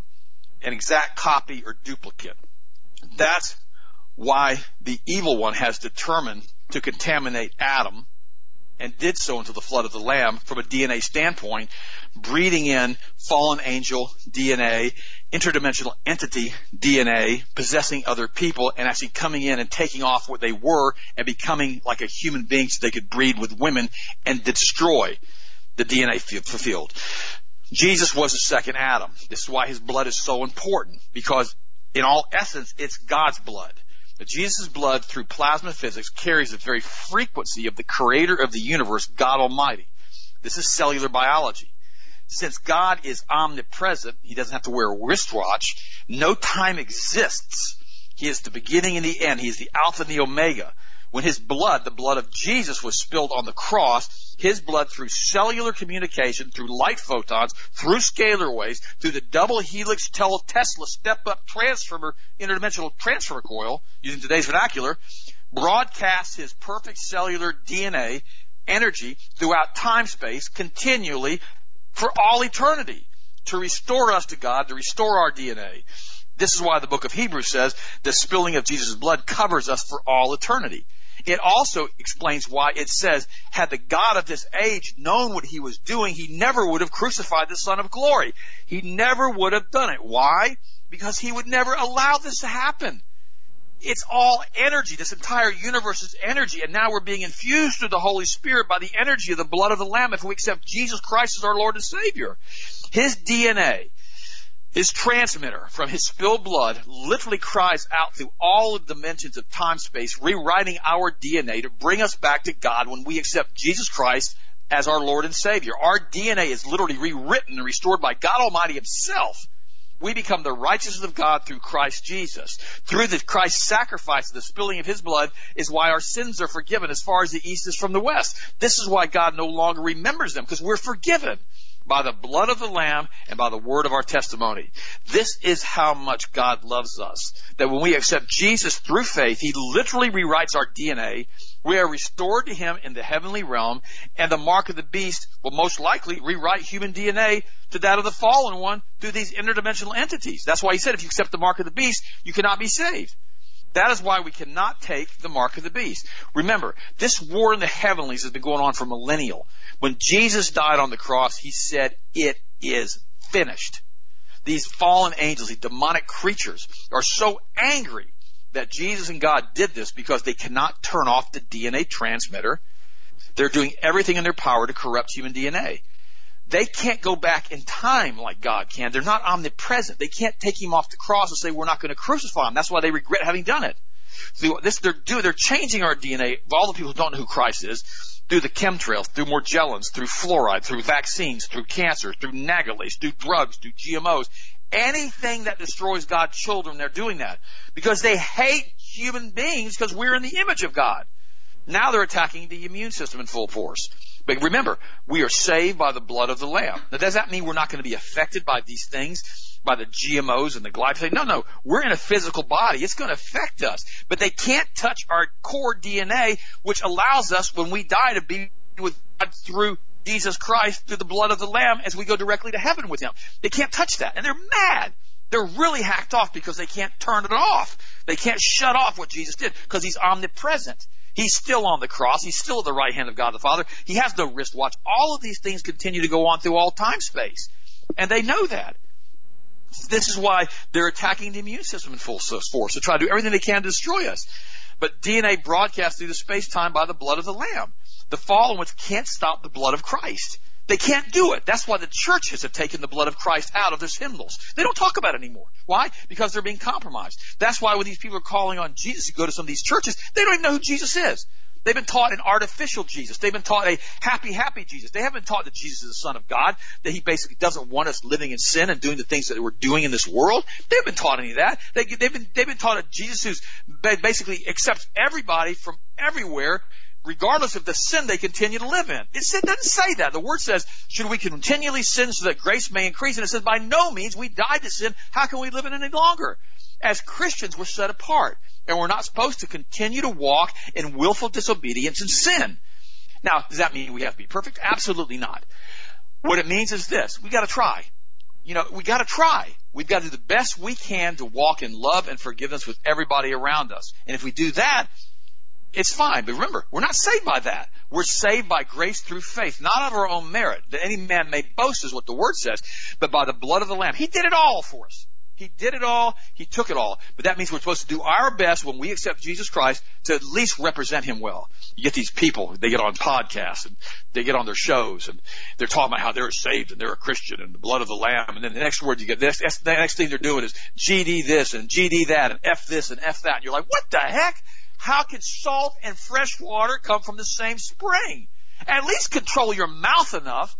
Speaker 2: an exact copy or duplicate. That's why the evil one has determined to contaminate Adam and did so until the flood of the Lamb from a DNA standpoint, breeding in fallen angel DNA, interdimensional entity DNA, possessing other people, and actually coming in and taking off what they were and becoming like a human being so they could breed with women and destroy the DNA field. Jesus was the second Adam. This is why his blood is so important because in all essence, it's God's blood. Jesus' blood through plasma physics carries the very frequency of the creator of the universe, God Almighty. This is cellular biology. Since God is omnipresent, He doesn't have to wear a wristwatch. No time exists. He is the beginning and the end. He is the Alpha and the Omega. When His blood, the blood of Jesus, was spilled on the cross, his blood through cellular communication, through light photons, through scalar waves, through the double helix Tesla step up transformer, interdimensional transfer coil, using today's vernacular, broadcasts his perfect cellular DNA energy throughout time space continually for all eternity to restore us to God, to restore our DNA. This is why the book of Hebrews says the spilling of Jesus' blood covers us for all eternity. It also explains why it says, had the God of this age known what he was doing, he never would have crucified the Son of Glory. He never would have done it. Why? Because he would never allow this to happen. It's all energy. This entire universe is energy. And now we're being infused through the Holy Spirit by the energy of the blood of the Lamb if we accept Jesus Christ as our Lord and Savior. His DNA, his transmitter from his spilled blood literally cries out through all the dimensions of time space, rewriting our DNA to bring us back to God when we accept Jesus Christ as our Lord and Savior. Our DNA is literally rewritten and restored by God Almighty Himself we become the righteousness of God through Christ Jesus. Through the Christ sacrifice, the spilling of His blood is why our sins are forgiven as far as the east is from the west. This is why God no longer remembers them because we're forgiven by the blood of the Lamb and by the word of our testimony. This is how much God loves us. That when we accept Jesus through faith, He literally rewrites our DNA. We are restored to Him in the heavenly realm, and the mark of the beast will most likely rewrite human DNA to that of the fallen one through these interdimensional entities. That's why He said if you accept the mark of the beast, you cannot be saved. That is why we cannot take the mark of the beast. Remember, this war in the heavenlies has been going on for millennial. When Jesus died on the cross, he said, it is finished. These fallen angels, these demonic creatures are so angry that Jesus and God did this because they cannot turn off the DNA transmitter. They're doing everything in their power to corrupt human DNA. They can't go back in time like God can. They're not omnipresent. They can't take him off the cross and say, we're not going to crucify him. That's why they regret having done it. So this, they're doing, they're changing our DNA. All the people who don't know who Christ is, through the chemtrails, through Morgellons, through fluoride, through vaccines, through cancer, through nagalase, through drugs, through GMOs. Anything that destroys God's children, they're doing that. Because they hate human beings because we're in the image of God. Now they're attacking the immune system in full force. But remember, we are saved by the blood of the Lamb. Now does that mean we're not going to be affected by these things? By the GMOs and the glyphosate? No, no. We're in a physical body. It's going to affect us. But they can't touch our core DNA, which allows us, when we die, to be with God through Jesus Christ, through the blood of the Lamb, as we go directly to heaven with Him. They can't touch that. And they're mad. They're really hacked off because they can't turn it off. They can't shut off what Jesus did because He's omnipresent. He's still on the cross. He's still at the right hand of God the Father. He has no wristwatch. All of these things continue to go on through all time space. And they know that. This is why they're attacking the immune system in full force to try to do everything they can to destroy us. But DNA broadcasts through the space time by the blood of the Lamb. The fallen ones can't stop the blood of Christ. They can't do it. That's why the churches have taken the blood of Christ out of their hymnals. They don't talk about it anymore. Why? Because they're being compromised. That's why when these people are calling on Jesus, to go to some of these churches, they don't even know who Jesus is. They've been taught an artificial Jesus. They've been taught a happy, happy Jesus. They haven't been taught that Jesus is the Son of God, that He basically doesn't want us living in sin and doing the things that we're doing in this world. They haven't been taught any of that. They, have been, they've been taught a Jesus who's basically accepts everybody from everywhere regardless of the sin they continue to live in. It doesn't say that. The word says, should we continually sin so that grace may increase? And it says, by no means, we died to sin. How can we live in it any longer? As Christians, we're set apart. And we're not supposed to continue to walk in willful disobedience and sin. Now, does that mean we have to be perfect? Absolutely not. What it means is this. We gotta try. You know, we gotta try. We've got to do the best we can to walk in love and forgiveness with everybody around us. And if we do that, it's fine. But remember, we're not saved by that. We're saved by grace through faith, not of our own merit, that any man may boast is what the word says, but by the blood of the Lamb. He did it all for us. He did it all. He took it all. But that means we're supposed to do our best when we accept Jesus Christ to at least represent Him well. You get these people, they get on podcasts and they get on their shows and they're talking about how they're saved and they're a Christian and the blood of the Lamb. And then the next word you get, this, the next thing they're doing is GD this and GD that and F this and F that. And you're like, what the heck? How can salt and fresh water come from the same spring? At least control your mouth enough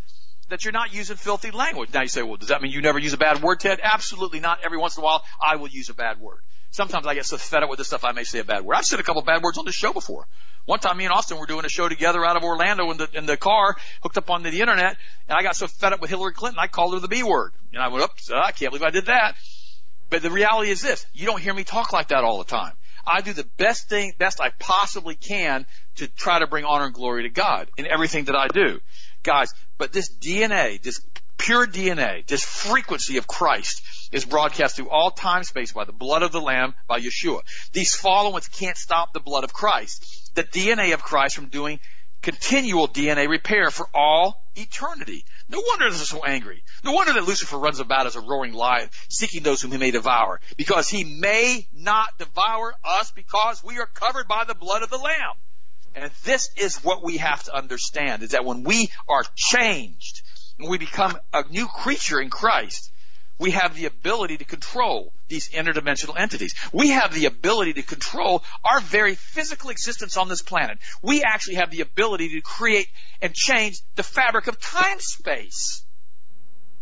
Speaker 2: that you're not using filthy language. Now you say, well, does that mean you never use a bad word, Ted? Absolutely not. Every once in a while, I will use a bad word. Sometimes I get so fed up with this stuff, I may say a bad word. I've said a couple bad words on this show before. One time, me and Austin were doing a show together out of Orlando in the in the car, hooked up on the internet, and I got so fed up with Hillary Clinton, I called her the B word, and I went, "Oops, I can't believe I did that." But the reality is this: you don't hear me talk like that all the time. I do the best thing, best I possibly can to try to bring honor and glory to God in everything that I do. Guys, but this DNA, this pure DNA, this frequency of Christ is broadcast through all time space by the blood of the Lamb, by Yeshua. These fallen ones can't stop the blood of Christ. The DNA of Christ from doing continual DNA repair for all eternity. No wonder they're so angry. No wonder that Lucifer runs about as a roaring lion, seeking those whom he may devour. Because he may not devour us because we are covered by the blood of the Lamb. And this is what we have to understand, is that when we are changed, when we become a new creature in Christ, we have the ability to control these interdimensional entities. We have the ability to control our very physical existence on this planet. We actually have the ability to create and change the fabric of time space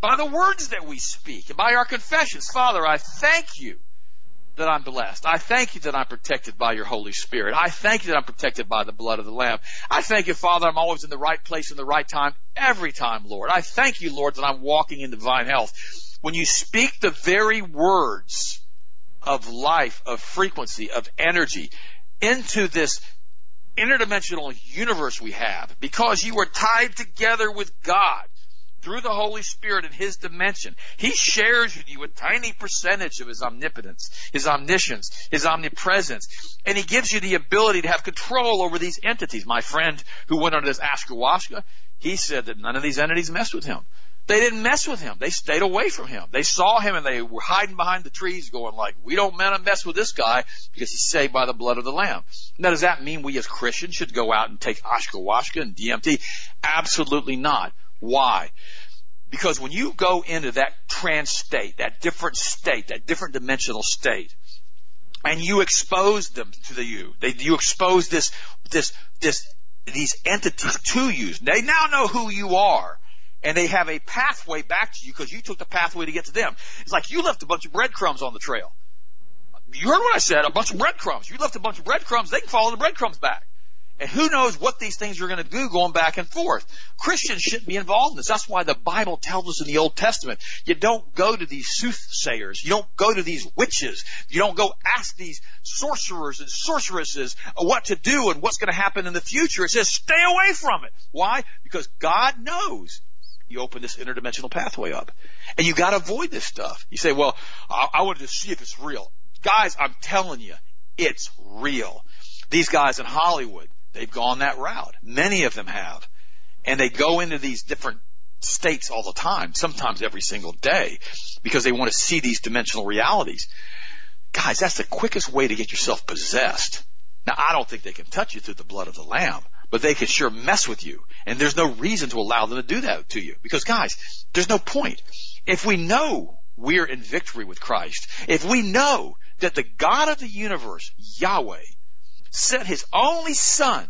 Speaker 2: by the words that we speak and by our confessions. Father, I thank you that I'm blessed. I thank you that I'm protected by your Holy Spirit. I thank you that I'm protected by the blood of the Lamb. I thank you, Father, I'm always in the right place in the right time, every time, Lord. I thank you, Lord, that I'm walking in divine health. When you speak the very words of life, of frequency, of energy into this interdimensional universe we have, because you are tied together with God, through the Holy Spirit in His dimension. He shares with you a tiny percentage of His omnipotence, His omniscience, His omnipresence, and He gives you the ability to have control over these entities. My friend who went under this ayahuasca, he said that none of these entities messed with him. They didn't mess with him. They stayed away from him. They saw him and they were hiding behind the trees going like, we don't mess with this guy because he's saved by the blood of the Lamb. Now does that mean we as Christians should go out and take ayahuasca and DMT? Absolutely not. Why? Because when you go into that trance state, that different state, that different dimensional state, and you expose them to the you, they, you expose this, this, this, these entities to you. They now know who you are. And they have a pathway back to you because you took the pathway to get to them. It's like you left a bunch of breadcrumbs on the trail. You heard what I said, a bunch of breadcrumbs. You left a bunch of breadcrumbs, they can follow the breadcrumbs back. And who knows what these things are going to do going back and forth. Christians shouldn't be involved in this. That's why the Bible tells us in the Old Testament, you don't go to these soothsayers. You don't go to these witches. You don't go ask these sorcerers and sorceresses what to do and what's going to happen in the future. It says stay away from it. Why? Because God knows you open this interdimensional pathway up. And you gotta avoid this stuff. You say, well, I, I wanted to see if it's real. Guys, I'm telling you, it's real. These guys in Hollywood, They've gone that route. Many of them have. And they go into these different states all the time, sometimes every single day, because they want to see these dimensional realities. Guys, that's the quickest way to get yourself possessed. Now, I don't think they can touch you through the blood of the Lamb, but they can sure mess with you. And there's no reason to allow them to do that to you. Because guys, there's no point. If we know we're in victory with Christ, if we know that the God of the universe, Yahweh, sent his only son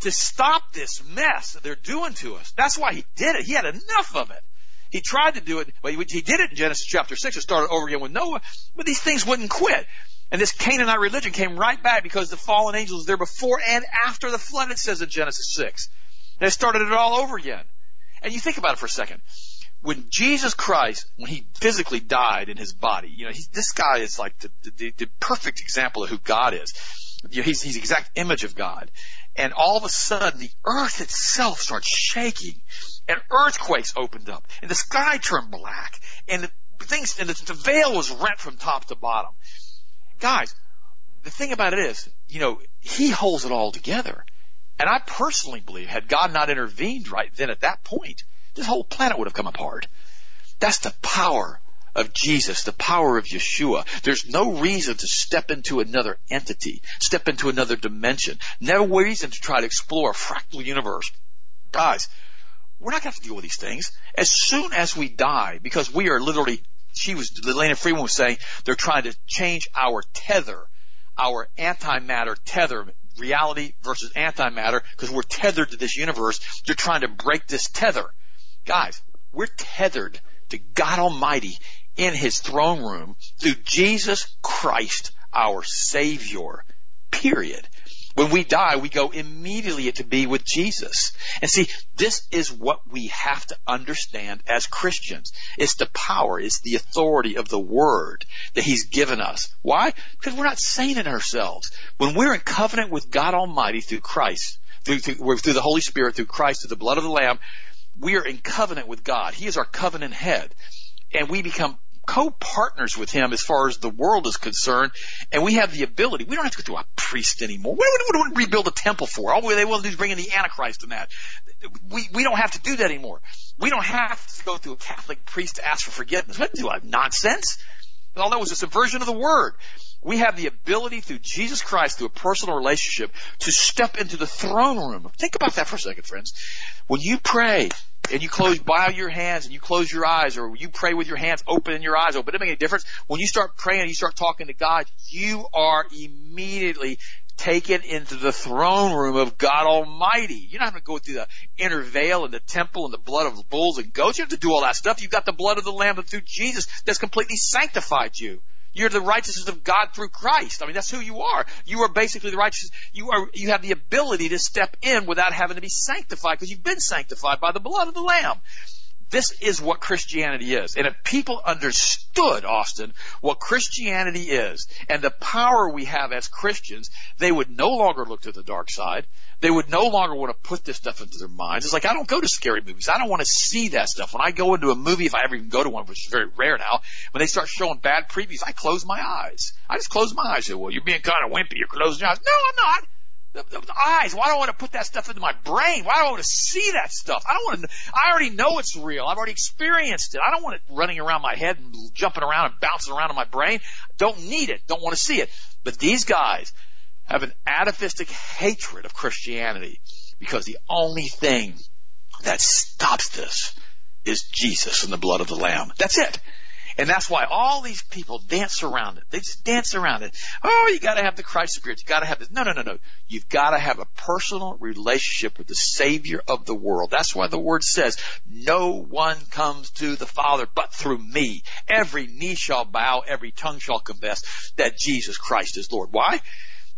Speaker 2: to stop this mess that they're doing to us. That's why he did it. He had enough of it. He tried to do it, but he did it in Genesis chapter 6. and started over again with Noah, but these things wouldn't quit. And this Canaanite religion came right back because the fallen angels there before and after the flood, it says in Genesis 6. They started it all over again. And you think about it for a second. When Jesus Christ, when he physically died in his body, you know, he, this guy is like the, the, the perfect example of who God is he's, he's the exact image of God. And all of a sudden, the earth itself starts shaking, and earthquakes opened up, and the sky turned black, and the things, and the, the veil was rent from top to bottom. Guys, the thing about it is, you know, he holds it all together. And I personally believe, had God not intervened right then at that point, this whole planet would have come apart. That's the power of Jesus, the power of Yeshua. There's no reason to step into another entity, step into another dimension. No reason to try to explore a fractal universe. Guys, we're not going to have to deal with these things. As soon as we die, because we are literally, she was, Elana Freeland was saying, they're trying to change our tether, our antimatter tether, reality versus antimatter, because we're tethered to this universe. They're trying to break this tether. Guys, we're tethered to God Almighty in his throne room through Jesus Christ, our Savior. Period. When we die, we go immediately to be with Jesus. And see, this is what we have to understand as Christians. It's the power, it's the authority of the Word that He's given us. Why? Because we're not sane in ourselves. When we're in covenant with God Almighty through Christ, through, through, through the Holy Spirit, through Christ, through the blood of the Lamb, we are in covenant with God. He is our covenant head. And we become co-partners with him as far as the world is concerned, and we have the ability. We don't have to go to a priest anymore. What do we, we rebuild a temple for? All they want to do is bring in the Antichrist and that. We we don't have to do that anymore. We don't have to go through a Catholic priest to ask for forgiveness. What do I nonsense? All that was a subversion of the word. We have the ability through Jesus Christ, through a personal relationship, to step into the throne room. Think about that for a second, friends. When you pray, and you close, bow your hands and you close your eyes or you pray with your hands open and your eyes open. It doesn't make any difference. When you start praying and you start talking to God, you are immediately taken into the throne room of God Almighty. You're not going to go through the inner veil and the temple and the blood of bulls and goats. You have to do all that stuff. You've got the blood of the Lamb through Jesus that's completely sanctified you. You're the righteousness of God through Christ. I mean, that's who you are. You are basically the righteousness. You are, you have the ability to step in without having to be sanctified because you've been sanctified by the blood of the Lamb. This is what Christianity is. And if people understood, Austin, what Christianity is and the power we have as Christians, they would no longer look to the dark side. They would no longer want to put this stuff into their minds. It's like, I don't go to scary movies. I don't want to see that stuff. When I go into a movie, if I ever even go to one, which is very rare now, when they start showing bad previews, I close my eyes. I just close my eyes. Say, well, you're being kind of wimpy. You're closing your eyes. No, I'm not. The, the, eyes. Why do I want to put that stuff into my brain? Why do I want to see that stuff? I don't want to. I already know it's real. I've already experienced it. I don't want it running around my head and jumping around and bouncing around in my brain. Don't need it. Don't want to see it. But these guys have an atavistic hatred of Christianity because the only thing that stops this is Jesus and the blood of the Lamb. That's it. And that's why all these people dance around it. They just dance around it. Oh, you gotta have the Christ spirit. You gotta have this. No, no, no, no. You've gotta have a personal relationship with the Savior of the world. That's why the word says, no one comes to the Father but through me. Every knee shall bow, every tongue shall confess that Jesus Christ is Lord. Why?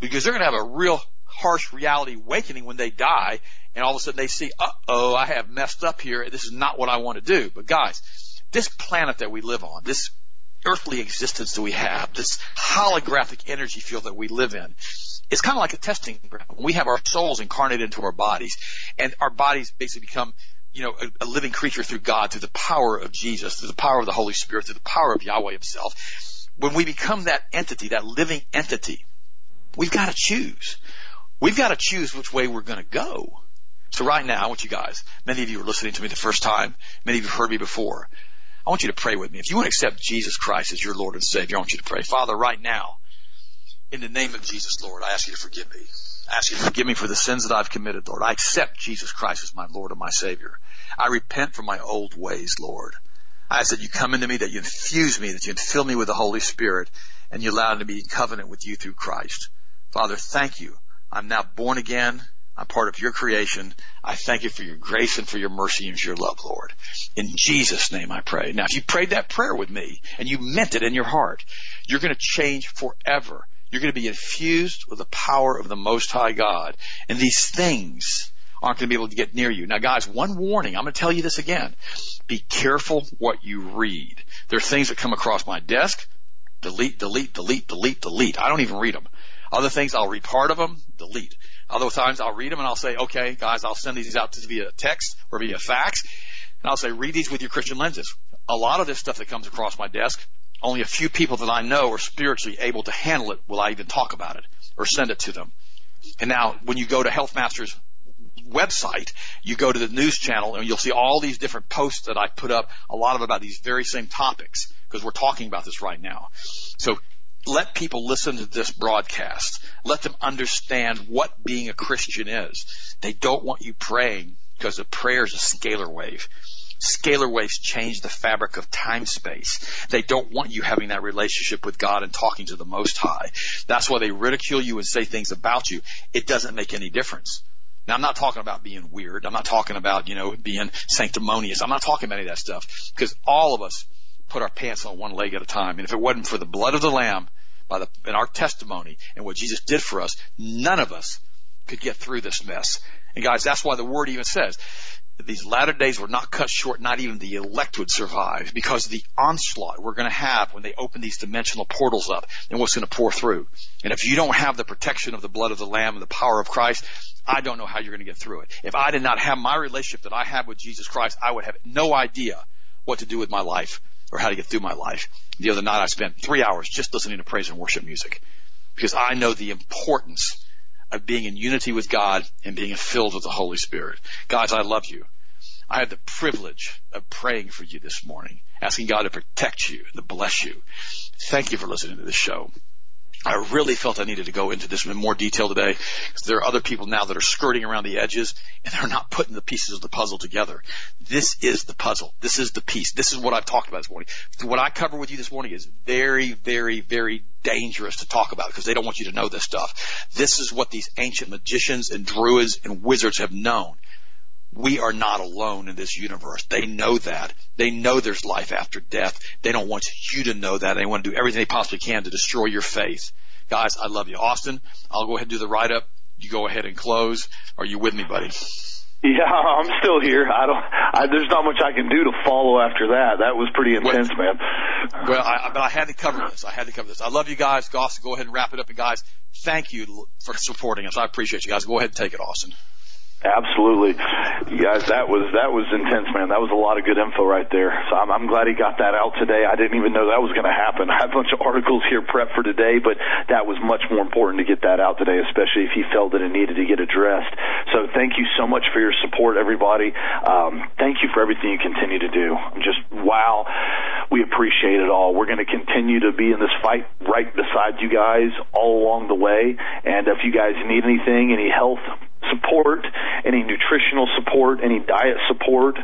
Speaker 2: Because they're gonna have a real harsh reality awakening when they die and all of a sudden they see, uh oh, I have messed up here. This is not what I want to do. But guys, this planet that we live on, this earthly existence that we have, this holographic energy field that we live in, it's kind of like a testing ground. We have our souls incarnated into our bodies, and our bodies basically become, you know, a, a living creature through God, through the power of Jesus, through the power of the Holy Spirit, through the power of Yahweh Himself. When we become that entity, that living entity, we've got to choose. We've got to choose which way we're going to go. So right now, I want you guys, many of you are listening to me the first time, many of you have heard me before. I want you to pray with me. If you want to accept Jesus Christ as your Lord and Savior, I want you to pray. Father, right now, in the name of Jesus, Lord, I ask you to forgive me. I ask you to forgive me for the sins that I've committed, Lord. I accept Jesus Christ as my Lord and my Savior. I repent from my old ways, Lord. I ask that you come into me, that you infuse me, that you fill me with the Holy Spirit, and you allow me to be in covenant with you through Christ. Father, thank you. I'm now born again. I'm part of your creation. I thank you for your grace and for your mercy and for your love, Lord. In Jesus' name I pray. Now, if you prayed that prayer with me and you meant it in your heart, you're going to change forever. You're going to be infused with the power of the Most High God. And these things aren't going to be able to get near you. Now guys, one warning. I'm going to tell you this again. Be careful what you read. There are things that come across my desk. Delete, delete, delete, delete, delete. I don't even read them. Other things, I'll read part of them, delete. Other times I'll read them and I'll say, okay, guys, I'll send these out to via text or via fax. And I'll say, read these with your Christian lenses. A lot of this stuff that comes across my desk, only a few people that I know are spiritually able to handle it will I even talk about it or send it to them. And now when you go to Health Masters website, you go to the news channel and you'll see all these different posts that I put up, a lot of about these very same topics because we're talking about this right now. So let people listen to this broadcast. Let them understand what being a Christian is. They don't want you praying because a prayer is a scalar wave. Scalar waves change the fabric of time space. They don't want you having that relationship with God and talking to the Most High. That's why they ridicule you and say things about you. It doesn't make any difference. Now I'm not talking about being weird. I'm not talking about, you know, being sanctimonious. I'm not talking about any of that stuff because all of us put our pants on one leg at a time. And if it wasn't for the blood of the Lamb, by the, in our testimony and what Jesus did for us, none of us could get through this mess. And guys, that's why the word even says these latter days were not cut short, not even the elect would survive because the onslaught we're going to have when they open these dimensional portals up and what's going to pour through. And if you don't have the protection of the blood of the Lamb and the power of Christ, I don't know how you're going to get through it. If I did not have my relationship that I have with Jesus Christ, I would have no idea what to do with my life or how to get through my life. The other night I spent three hours just listening to praise and worship music because I know the importance of being in unity with God and being filled with the Holy Spirit. Guys, I love you. I have the privilege of praying for you this morning, asking God to protect you, to bless you. Thank you for listening to this show. I really felt I needed to go into this in more detail today because there are other people now that are skirting around the edges and they're not putting the pieces of the puzzle together. This is the puzzle. This is the piece. This is what I've talked about this morning. What I cover with you this morning is very, very, very dangerous to talk about because they don't want you to know this stuff. This is what these ancient magicians and druids and wizards have known we are not alone in this universe. They know that. They know there's life after death. They don't want you to know that. They want to do everything they possibly can to destroy your faith. Guys, I love you. Austin, I'll go ahead and do the write up. You go ahead and close. Are you with me, buddy?
Speaker 1: Yeah, I'm still here. I don't. I, there's not much I can do to follow after that. That was pretty intense,
Speaker 2: well,
Speaker 1: man.
Speaker 2: Well, I, but I had to cover this. I had to cover this. I love you guys. Austin, go ahead and wrap it up. And guys, thank you for supporting us. I appreciate you guys. Go ahead and take it, Austin.
Speaker 1: Absolutely, guys. That was that was intense, man. That was a lot of good info right there. So I'm, I'm glad he got that out today. I didn't even know that was going to happen. I have a bunch of articles here prepped for today, but that was much more important to get that out today, especially if he felt that it needed to get addressed. So thank you so much for your support, everybody. Um, thank you for everything you continue to do. Just wow. We appreciate it all. We're going to continue to be in this fight right beside you guys all along the way. And if you guys need anything, any health support, any nutritional support, any diet support,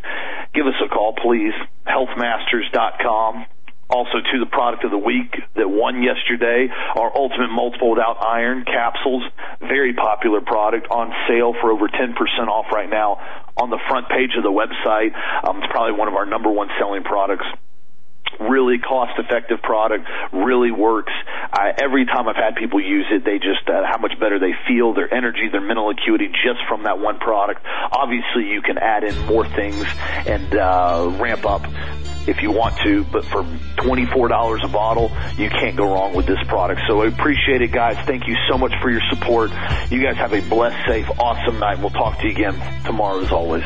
Speaker 1: give us a call, please. Healthmasters.com. Also to the product of the week that won yesterday, our Ultimate Multiple Without Iron capsules. Very popular product on sale for over 10% off right now on the front page of the website. Um, it's probably one of our number one selling products really cost effective product really works. Every time i've had people use it they just uh, how much better they feel their energy their mental acuity just from that one product. Obviously you can add in more things and uh, ramp up if you want to but for $24 a bottle you can't go wrong with this product. So i appreciate it guys. Thank you so much for your support. You guys have a blessed safe awesome night. We'll talk to you again tomorrow as always.